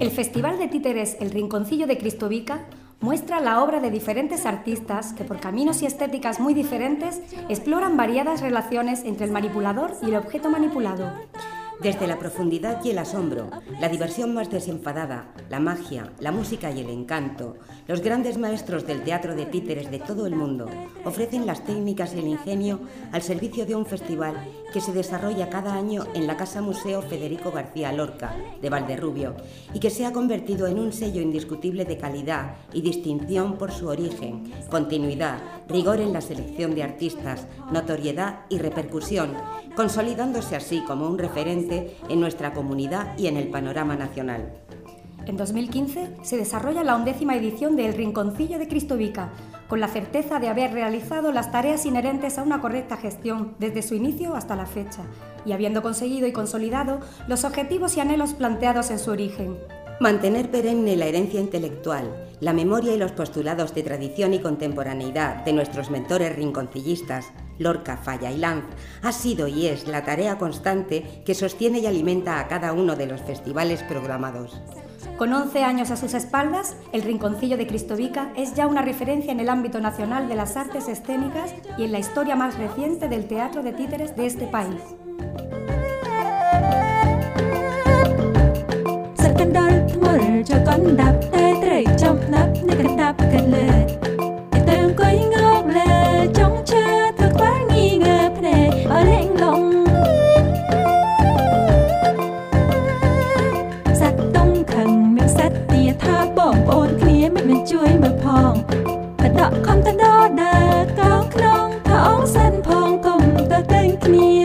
El Festival de Títeres El Rinconcillo de Cristovica muestra la obra de diferentes artistas que por caminos y estéticas muy diferentes exploran variadas relaciones entre el manipulador y el objeto manipulado. Desde la profundidad y el asombro, la diversión más desenfadada, la magia, la música y el encanto, los grandes maestros del teatro de títeres de todo el mundo ofrecen las técnicas y el ingenio al servicio de un festival que se desarrolla cada año en la Casa Museo Federico García Lorca de Valderrubio y que se ha convertido en un sello indiscutible de calidad y distinción por su origen, continuidad, rigor en la selección de artistas, notoriedad y repercusión, consolidándose así como un referente en nuestra comunidad y en el panorama nacional. En 2015 se desarrolla la undécima edición de El Rinconcillo de Cristovica, con la certeza de haber realizado las tareas inherentes a una correcta gestión desde su inicio hasta la fecha, y habiendo conseguido y consolidado los objetivos y anhelos planteados en su origen. Mantener perenne la herencia intelectual, la memoria y los postulados de tradición y contemporaneidad de nuestros mentores rinconcillistas, Lorca, Falla y Lanz, ha sido y es la tarea constante que sostiene y alimenta a cada uno de los festivales programados. Con 11 años a sus espaldas, el Rinconcillo de Cristovica es ya una referencia en el ámbito nacional de las artes escénicas y en la historia más reciente del teatro de títeres de este país. ទៅដដែលកោក្នុងថោងសិនផងកុំទៅតែងគ្នា